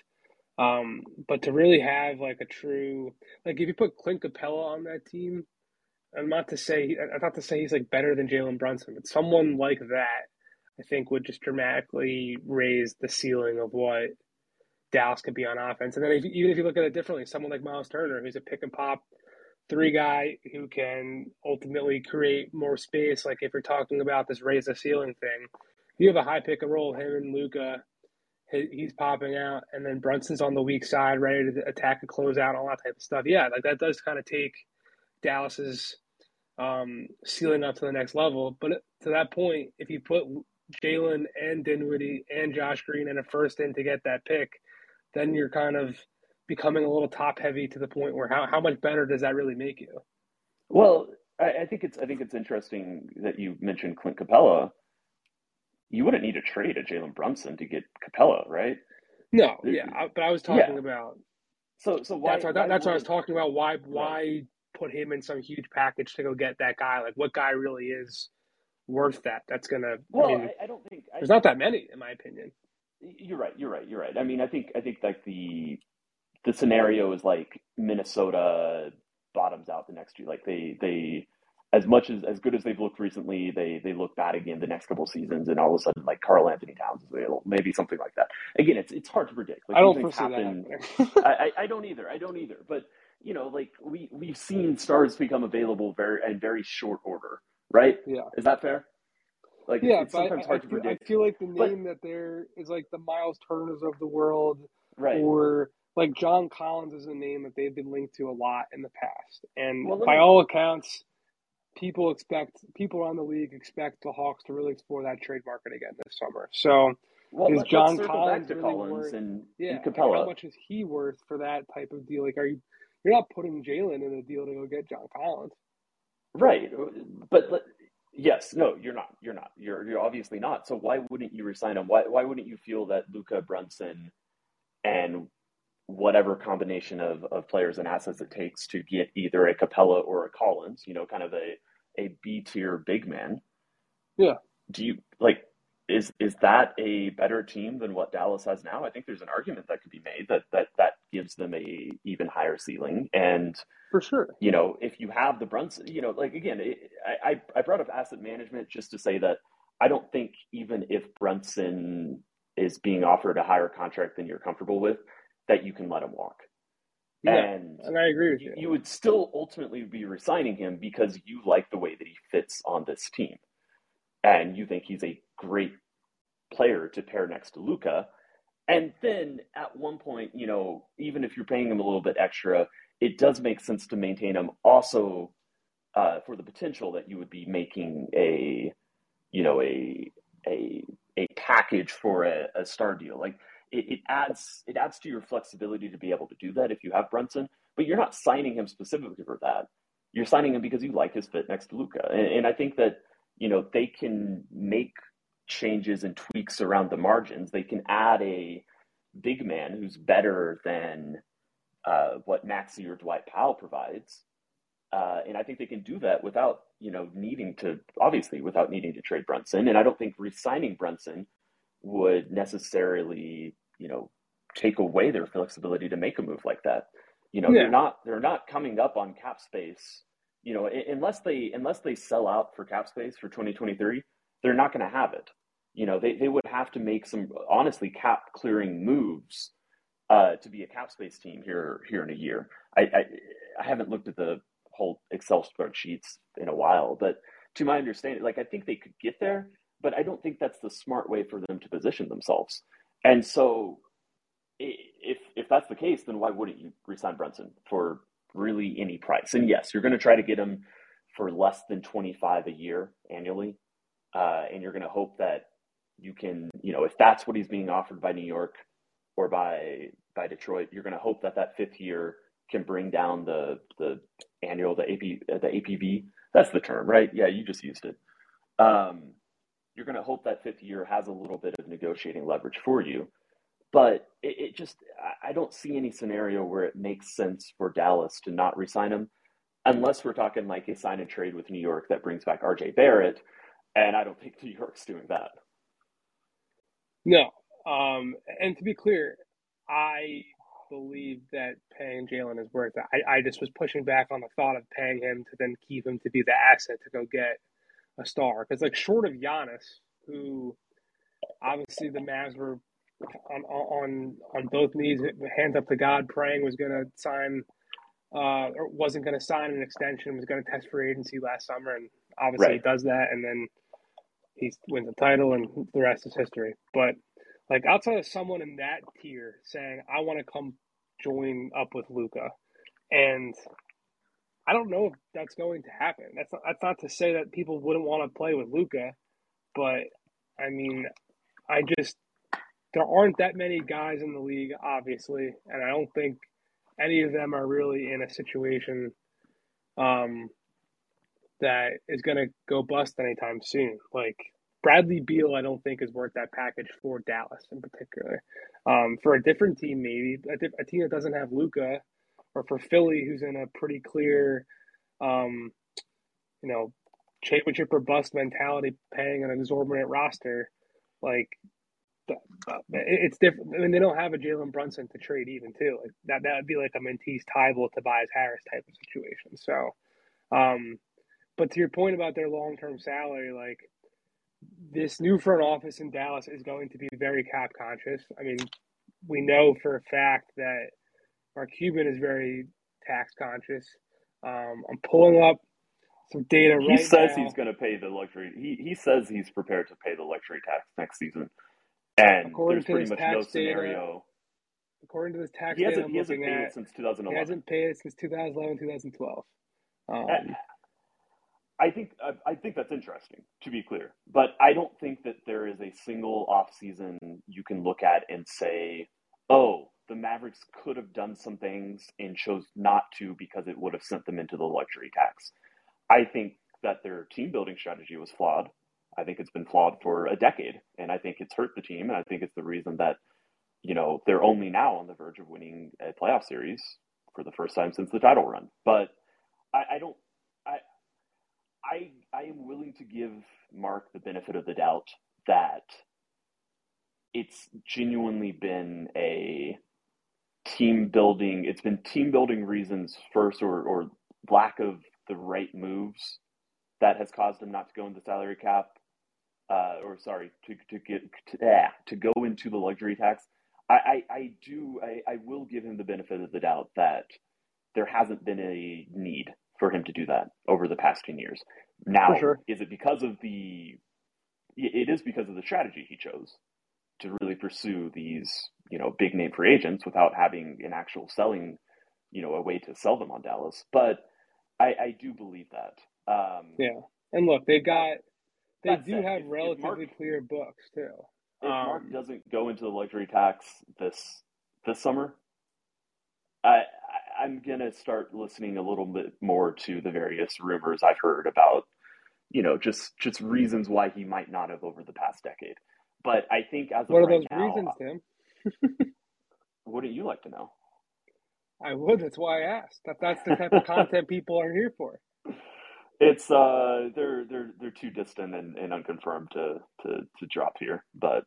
Um, but to really have like a true, like if you put Clint Capela on that team, I'm not to say I'm not to say he's like better than Jalen Brunson, but someone like that, I think would just dramatically raise the ceiling of what Dallas could be on offense. And then if, even if you look at it differently, someone like Miles Turner, who's a pick and pop three guy who can ultimately create more space. Like if you're talking about this raise the ceiling thing, you have a high pick and roll, him and Luka. he's popping out, and then Brunson's on the weak side, ready to attack a closeout, all that type of stuff. Yeah, like that does kind of take Dallas's um, ceiling up to the next level. But to that point, if you put Jalen and Dinwiddie and Josh Green in a first in to get that pick, then you're kind of becoming a little top heavy to the point where how, how much better does that really make you? Well, I, I think it's I think it's interesting that you mentioned Clint Capela. You wouldn't need to trade a Jalen Brunson to get Capela, right? No, yeah, but I was talking yeah. about. So, so why? That's, why, that's what I was talking about. Why? Why put him in some huge package to go get that guy. Like, what guy really is worth that? That's gonna. Well, I, mean, I, I don't think there's I, not that many, in my opinion. You're right. You're right. You're right. I mean, I think I think like the the scenario is like Minnesota bottoms out the next year. Like they they as much as as good as they've looked recently, they they look bad again the next couple seasons, and all of a sudden, like Karl-Anthony Towns is available, maybe something like that. Again, it's it's hard to predict. Like, I don't foresee happen. that. I, I don't either. I don't either. But you know, like we we've seen stars become available very in very short order, right? Yeah, is that fair? Like, yeah, it's sometimes I, hard I, to predict. I feel like the name but, that there is like the Miles Turners of the world, right? Or like John Collins is a name that they've been linked to a lot in the past, and well, by me... all accounts, people expect people around the league expect the Hawks to really explore that trade market again this summer. So well, is John Collins really Collins worth? And, yeah, and Capela. how much is he worth for that type of deal? Like, are you you're not putting Jalen in a deal to go get John Collins. Right. But, yes, no, you're not. You're not. You're you're obviously not. So why wouldn't you resign him? Why why wouldn't you feel that Luka Brunson and whatever combination of, of players and assets it takes to get either a Capela or a Collins, you know, kind of a, a B tier big man. Yeah. Do you like is is that a better team than what Dallas has now? I think there's an argument that could be made that that that gives them a even higher ceiling. And for sure, you know, if you have the Brunson, you know, like again, it, I I brought up asset management just to say that I don't think even if Brunson is being offered a higher contract than you're comfortable with, that you can let him walk. Yeah, and, and I agree with you. You would still ultimately be resigning him because you like the way that he fits on this team and you think he's a great player to pair next to Luka. And then at one point, you know, even if you're paying him a little bit extra, it does make sense to maintain him also uh, for the potential that you would be making a, you know, a a a package for a, a star deal. Like it, it adds it adds to your flexibility to be able to do that if you have Brunson, but you're not signing him specifically for that. You're signing him because you like his fit next to Luka, and, and I think that you know, they can make changes and tweaks around the margins. They can add a big man who's better than uh, what Maxi or Dwight Powell provides. Uh, and I think they can do that without, you know, needing to, obviously, without needing to trade Brunson. And I don't think re-signing Brunson would necessarily, you know, take away their flexibility to make a move like that. You know, yeah. they're not they're not coming up on cap space you know, unless they unless they sell out for cap space for 2023, they're not going to have it. You know, they, they would have to make some honestly cap clearing moves uh, to be a cap space team here here in a year. I, I, I haven't looked at the whole Excel spreadsheets in a while, but to my understanding, like I think they could get there, but I don't think that's the smart way for them to position themselves. And so, if if that's the case, then why wouldn't you resign Brunson for really any price? And yes, you're going to try to get him for less than 25 a year annually, uh, and you're going to hope that you can, you know, if that's what he's being offered by New York or by by Detroit, you're going to hope that that fifth year can bring down the the annual the AP the APV. That's the term, right? Yeah, you just used it. Um, you're going to hope that fifth year has a little bit of negotiating leverage for you. But it, it just, I don't see any scenario where it makes sense for Dallas to not resign him, unless we're talking like a sign and trade with New York that brings back RJ Barrett. And I don't think New York's doing that. No. Um, and to be clear, I believe that paying Jalen is worth it. I, I just was pushing back on the thought of paying him to then keep him to be the asset to go get a star. Because like short of Giannis, who obviously the Mavs were on on on both knees, hands up to God, praying was going to sign, uh, or wasn't going to sign an extension, was going to test free agency last summer, and obviously right. he does that, and then he wins the title, and the rest is history. But like outside of someone in that tier saying, "I want to come join up with Luka," and I don't know if that's going to happen. That's not, that's not to say that people wouldn't want to play with Luka, but I mean, I just there aren't that many guys in the league, obviously, and I don't think any of them are really in a situation um, that is going to go bust anytime soon. Like Bradley Beal, I don't think is worth that package for Dallas in particular. Um, for a different team, maybe a, a team that doesn't have Luka, or for Philly, who's in a pretty clear, um, you know, championship or bust mentality, paying an exorbitant roster, like it's different. I mean, they don't have a Jalen Brunson to trade even too. Like that, that would be like a Matisse Thybulle Tobias Harris type of situation. So, um, but to your point about their long term salary, like this new front office in Dallas is going to be very cap conscious. I mean, we know for a fact that Mark Cuban is very tax conscious. Um, I'm pulling up some data he right says now. he's going to pay the luxury. He he says he's prepared to pay the luxury tax next season, and according there's pretty much no scenario. Data, according to this tax he hasn't, data, he hasn't paid at, it since 2011. He hasn't paid it since 2011, 2012. Um, I think I think that's interesting. To be clear, but I don't think that there is a single off season you can look at and say, "Oh, the Mavericks could have done some things and chose not to because it would have sent them into the luxury tax. I think that their team building strategy was flawed. I think it's been flawed for a decade, and I think it's hurt the team. And I think it's the reason that you know they're only now on the verge of winning a playoff series for the first time since the title run. But I, I don't. I I am willing to give Mark the benefit of the doubt that it's genuinely been a team building. It's been team building reasons first, or or lack of the right moves that has caused him not to go into salary cap, uh, or sorry, to to get to, to go into the luxury tax. I, I, I do I, I will give him the benefit of the doubt that there hasn't been a need for him to do that over the past 10 years. Now, sure. is it because of the it is because of the strategy he chose to really pursue these you know big name free agents without having an actual selling you know a way to sell them on Dallas. But I, I do believe that. Um, yeah, and look, they got they do have if, relatively if Mark, clear books too. If um, Mark doesn't go into the luxury tax this this summer, I, I I'm gonna start listening a little bit more to the various rumors I've heard about you know just just reasons why he might not have over the past decade. But I think as what are right those now, reasons, Tim? Wouldn't you like to know? I would. That's why I asked. That that's the type of content people are here for. It's uh, they're they're they're too distant and, and unconfirmed to, to to drop here, but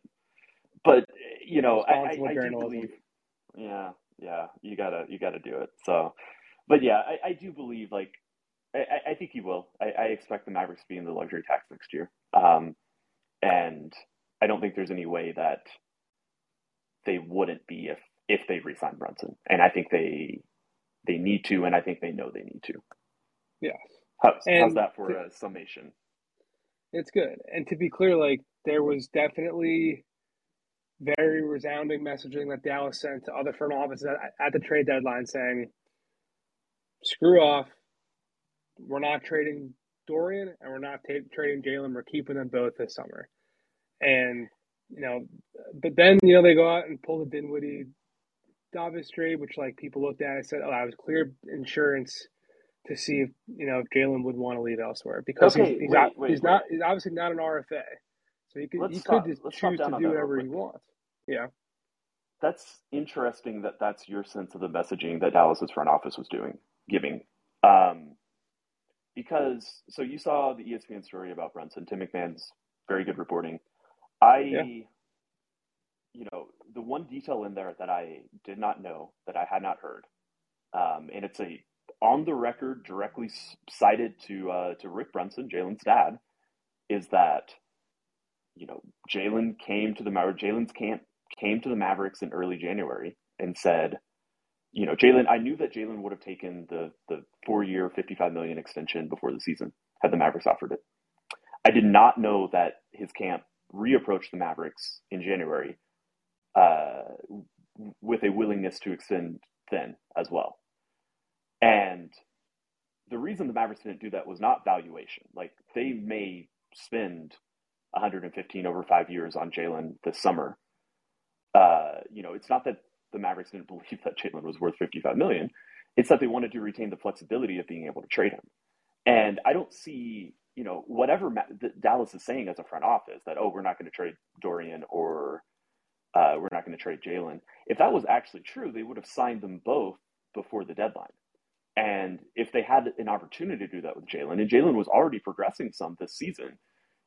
but you know, I, I, I do believe, yeah, yeah, you gotta you gotta do it. So, but yeah, I, I do believe like I, I think he will. I, I expect the Mavericks to be in the luxury tax next year, um, and I don't think there's any way that they wouldn't be if if they resign Brunson, and I think they they need to, and I think they know they need to. Yeah. How's, how's that for a summation? It's good. And to be clear, like there was definitely very resounding messaging that Dallas sent to other front offices at, at the trade deadline saying, screw off. We're not trading Dorian and we're not t- trading Jalen. We're keeping them both this summer. And, you know, but then, you know, they go out and pull the Dinwiddie Davis trade, which like people looked at and said, oh, I was clear insurance to see if, you know, if Jalen would want to leave elsewhere because okay, he's, he's, wait, not, wait, he's wait. not, he's obviously not an RFA. So he could, he could just choose to do whatever he wants. Yeah. That's interesting that that's your sense of the messaging that Dallas's front office was doing, giving. Um, because, so you saw the ESPN story about Brunson, Tim McMahon's very good reporting. I, yeah. you know, the one detail in there that I did not know, that I had not heard, um, and it's a on the record, directly cited to uh, to Rick Brunson, Jalen's dad, is that you know Jalen came to the Jalen's camp came to the Mavericks in early January and said, you know, Jalen, I knew that Jalen would have taken the the four year, fifty five million extension before the season had the Mavericks offered it. I did not know that his camp reapproached the Mavericks in January uh, with a willingness to extend then as well. And the reason the Mavericks didn't do that was not valuation. Like they may spend 115 over five years on Jalen this summer, uh, you know, it's not that the Mavericks didn't believe that Jalen was worth 55 million. It's that they wanted to retain the flexibility of being able to trade him. And I don't see, you know, whatever Ma- Dallas is saying as a front office that, oh, we're not going to trade Dorian or uh, we're not going to trade Jalen. If that was actually true, they would have signed them both before the deadline. And if they had an opportunity to do that with Jalen, and Jalen was already progressing some this season,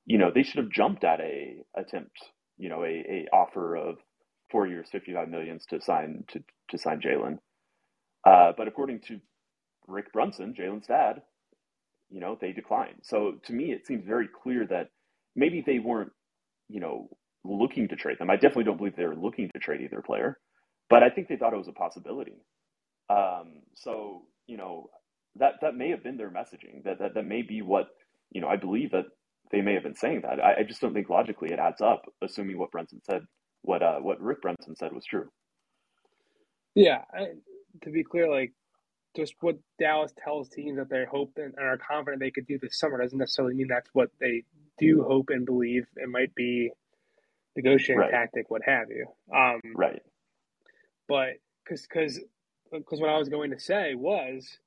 you know, they should have jumped at a attempt, you know, a, a offer of four years, 55 millions to sign to, to sign Jalen. Uh, but according to Rick Brunson, Jalen's dad, you know, they declined. So to me, it seems very clear that maybe they weren't, you know, looking to trade them. I definitely don't believe they were looking to trade either player, but I think they thought it was a possibility. Um, so you know, that that may have been their messaging. That that that may be what you know. I believe that they may have been saying that. I, I just don't think logically it adds up, assuming what Brunson said what uh, what Rick Brunson said was true. Yeah, I, to be clear, like just what Dallas tells teams that they hope and are confident they could do this summer doesn't necessarily mean that's what they do hope and believe. It might be negotiating right. tactic, what have you. Um, right. But because because because what I was going to say was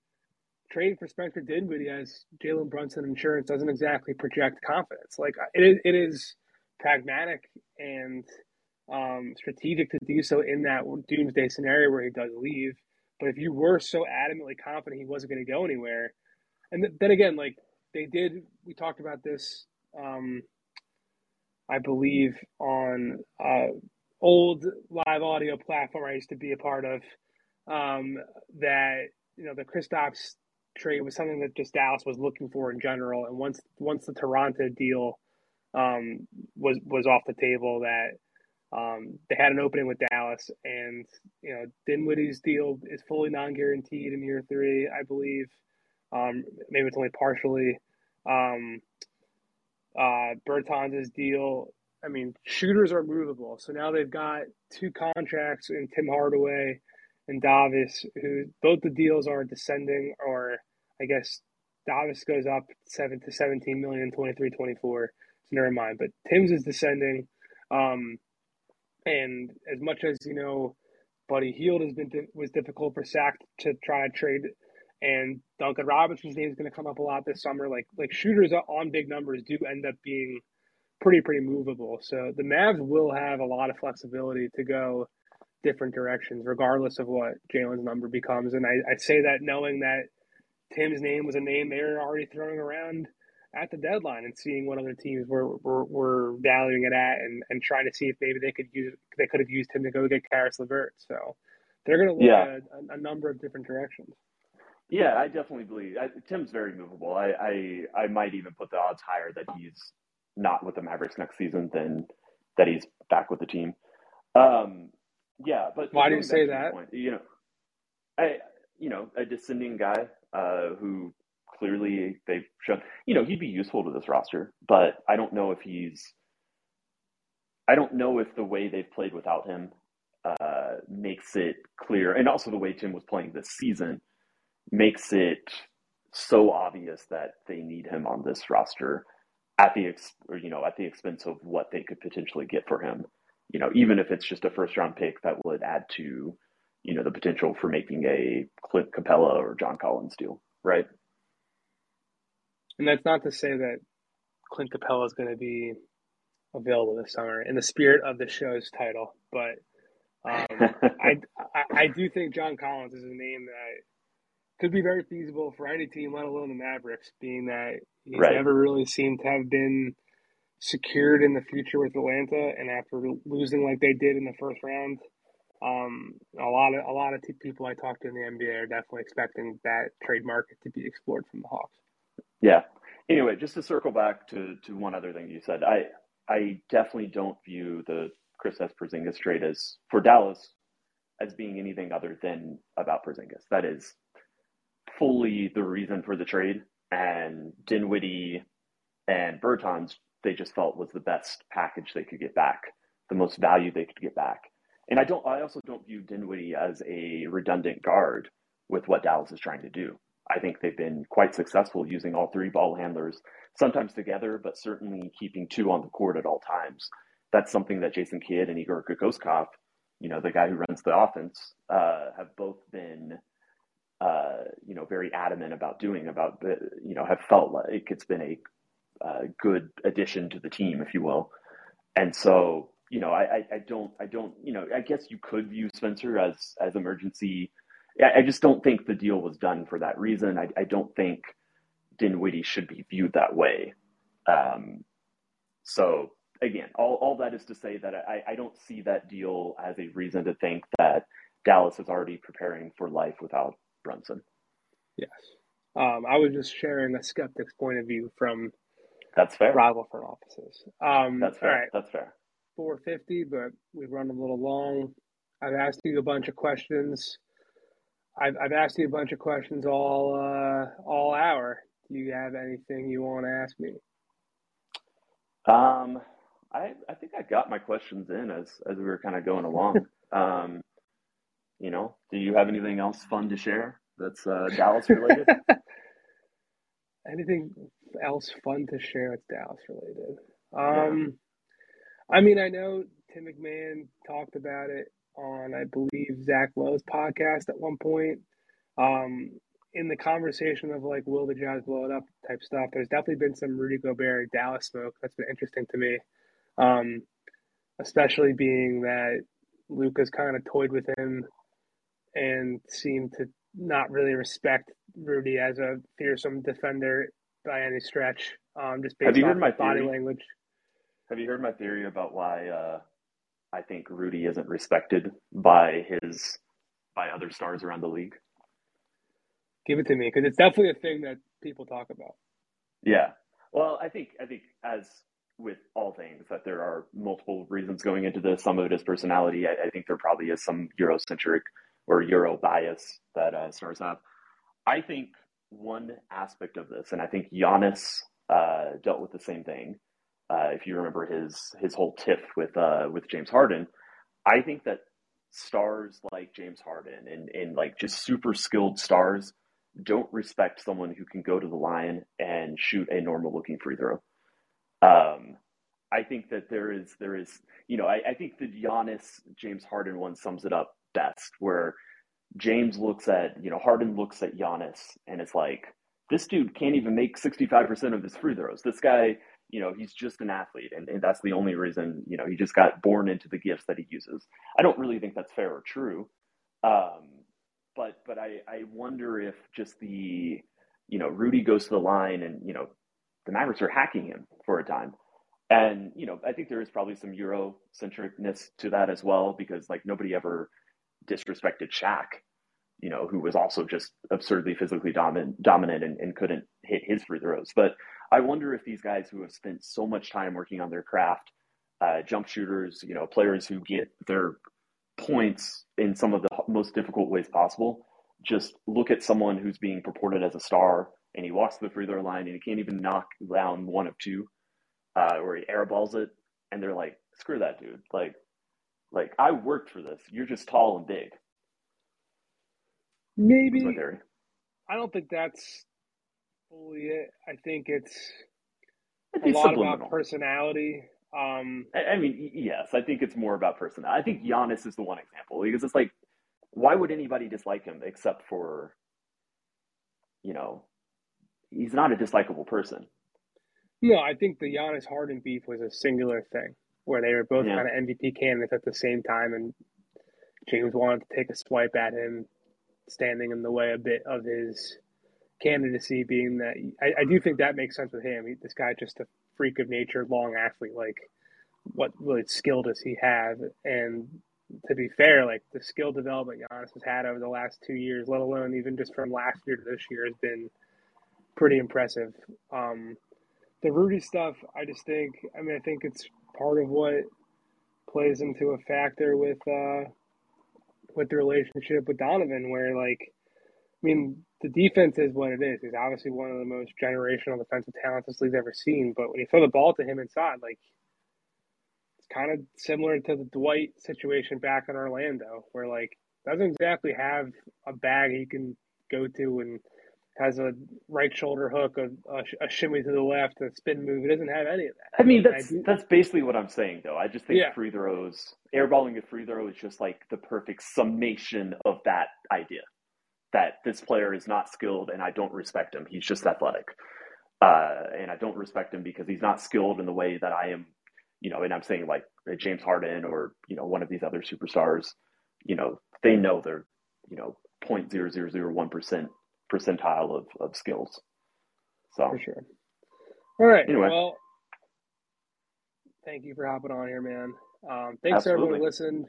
trading for Spencer Dinwiddie as Jalen Brunson insurance doesn't exactly project confidence. Like it is, it is pragmatic and um, strategic to do so in that doomsday scenario where he does leave. But if you were so adamantly confident he wasn't going to go anywhere, and th- then again, like they did, we talked about this, um, I believe, on uh, old live audio platform I used to be a part of. Um, that you know the Kristaps trade was something that just Dallas was looking for in general, and once once the Toronto deal um, was was off the table, that um, they had an opening with Dallas, and you know Dinwiddie's deal is fully non-guaranteed in year three, I believe. Um, maybe it's only partially. Um, uh, Bertans' deal. I mean, shooters are movable, so now they've got two contracts in Tim Hardaway and Davis, who both the deals are descending, or I guess Davis goes up seven to 17 million, 23, 24. So never mind. But Tim's is descending. Um, and as much as you know, Buddy Hield has been was difficult for Sac to try to trade, and Duncan Robinson's name is going to come up a lot this summer. Like like shooters on big numbers do end up being pretty pretty movable. So the Mavs will have a lot of flexibility to go different directions, regardless of what Jalen's number becomes. And I, I say that knowing that Tim's name was a name they were already throwing around at the deadline and seeing what other teams were were, were valuing it at and, and trying to see if maybe they could use they could have used him to go get Caris LeVert. So they're going to look yeah. at a, a, number of different directions. Yeah, I definitely believe I, Tim's very movable. I, I I might even put the odds higher that he's not with the Mavericks next season than that he's back with the team. Um, yeah, but why do you say that? Point, you know, I you know a descending guy uh, who clearly they've shown, you know, he'd be useful to this roster, but I don't know if he's, I don't know if the way they've played without him uh, makes it clear, and also the way Tim was playing this season makes it so obvious that they need him on this roster at the ex, or, you know at the expense of what they could potentially get for him. You know, even if it's just a first round pick that would add to you know the potential for making a Clint Capela or John Collins deal, right? And that's not to say that Clint Capela is going to be available this summer in the spirit of the show's title, but um, I, I, I do think John Collins is a name that could be very feasible for any team, let alone the Mavericks, being that he's right. never really seemed to have been secured in the future with Atlanta, and after losing like they did in the first round, um, a lot of a lot of people I talked to in the NBA are definitely expecting that trade market to be explored from the Hawks. Yeah. Anyway, just to circle back to to one other thing you said, I I definitely don't view the Kristaps Porzingis trade as for Dallas as being anything other than about Porzingis. That is fully the reason for the trade, and Dinwiddie and Bertans they just felt was the best package they could get back, the most value they could get back. And I don't. I also don't view Dinwiddie as a redundant guard with what Dallas is trying to do. I think they've been quite successful using all three ball handlers, sometimes together, but certainly keeping two on the court at all times. That's something that Jason Kidd and Igor Kokoskov, you know, the guy who runs the offense, uh, have both been, uh, you know, very adamant about doing. About you know, have felt like it's been a good addition to the team, if you will. And so you know, I, I don't, I don't, you know, I guess you could view Spencer as as emergency. I just don't think the deal was done for that reason. I, I don't think Dinwiddie should be viewed that way. Um, so again, all, all that is to say that I, I don't see that deal as a reason to think that Dallas is already preparing for life without Brunson. Yes. Um, I was just sharing a skeptic's point of view from that's fair. Rival front offices. Um, that's fair. That's fair. 450, but we've run a little long. I've asked you a bunch of questions. I've, I've asked you a bunch of questions all uh, all hour. Do you have anything you want to ask me? Um, I I think I got my questions in as as we were kind of going along. um, you know, do you have anything else fun to share that's uh, Dallas related? anything else fun to share that's Dallas related? Um, I mean, I know Tim McMahon talked about it on, I believe, Zach Lowe's podcast at one point. Um, in the conversation of like, will the Jazz blow it up type stuff, there's definitely been some Rudy Gobert Dallas smoke that's been interesting to me. Um, especially being that Luka's kind of toyed with him and seemed to not really respect Rudy as a fearsome defender by any stretch. Um, just based Have you on my body language. Have you heard my theory about why uh, I think Rudy isn't respected by his by other stars around the league? Give it to me because it's definitely a thing that people talk about. Yeah. Well, I think I think as with all things that there are multiple reasons going into this. Some of it is personality. I, I think there probably is some Eurocentric or Euro bias that uh, stars have. I think one aspect of this, and I think Giannis uh, dealt with the same thing, uh, if you remember his his whole tiff with uh, with James Harden, I think that stars like James Harden and, and like just super skilled stars don't respect someone who can go to the line and shoot a normal looking free throw. Um, I think that there is there is you know I, I think the Giannis James Harden one sums it up best where James looks at you know Harden looks at Giannis and it's like this dude can't even make 65% of his free throws. This guy you know, he's just an athlete, and, and that's the only reason, you know, he just got born into the gifts that he uses. I don't really think that's fair or true. Um, but but I, I wonder if just the, you know, Rudy goes to the line and, you know, the Mavericks are hacking him for a time. And, you know, I think there is probably some Eurocentricness to that as well, because like nobody ever disrespected Shaq, you know, who was also just absurdly physically dominant, dominant and, and couldn't hit his free throws. But I wonder if these guys who have spent so much time working on their craft, uh, jump shooters, you know, players who get their points in some of the most difficult ways possible, just look at someone who's being purported as a star and he walks to the free throw line and he can't even knock down one of two, uh, or he airballs it, and they're like, "Screw that dude!" Like, like I worked for this. You're just tall and big. Maybe I don't think that's fully it. I think it's a lot about personality. Um, I, I mean, yes, I think it's more about personality. I think Giannis is the one example because it's like, why would anybody dislike him except for, you know, he's not a dislikable person. No, I think the Giannis Harden beef was a singular thing where they were both yeah. kind of MVP candidates at the same time, and James wanted to take a swipe at him, standing in the way a bit of his candidacy. Being that I, I do think that makes sense with him. He, this guy just a freak of nature, long athlete. Like, what really skill does he have? And to be fair, like the skill development Giannis has had over the last two years, let alone even just from last year to this year, has been pretty impressive. Um, the Rudy stuff, I just think, I mean, I think it's part of what plays into a factor with uh, with the relationship with Donovan, where like, I mean, the defense is what it is. He's obviously one of the most generational defensive talents this league's ever seen. But when you throw the ball to him inside, like, it's kind of similar to the Dwight situation back in Orlando, where like doesn't exactly have a bag he can go to and has a right shoulder hook, a, a, a, shimmy to the left, a spin move. It doesn't have any of that. I mean, that's I that's basically what I'm saying, though. I just think yeah. free throws, airballing a free throw is just like the perfect summation of that idea. That this player is not skilled, and I don't respect him. He's just athletic, uh, and I don't respect him because he's not skilled in the way that I am. You know, and I'm saying like James Harden or you know one of these other superstars. You know, they know they're you know 0.0001 percent percentile of, of skills. So for sure. All right. Anyway. Well, thank you for hopping on here, man. Um, thanks Absolutely. everyone who listened.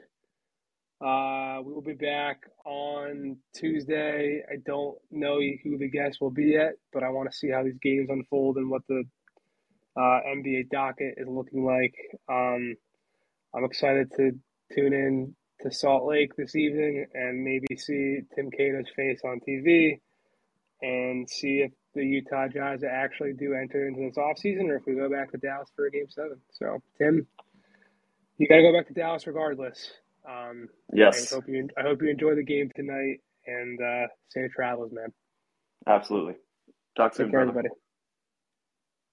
Uh, we will be back on Tuesday. I don't know who the guest will be yet, but I want to see how these games unfold and what the uh, NBA docket is looking like. Um, I'm excited to tune in to Salt Lake this evening and maybe see Tim Cato's face on TV and see if the Utah Jazz actually do enter into this offseason or if we go back to Dallas for a game seven. So, Tim, you got to go back to Dallas regardless. Um, yes. I hope you I hope you enjoy the game tonight and uh, safe travels, man. Absolutely. Talk soon, Take care, everybody.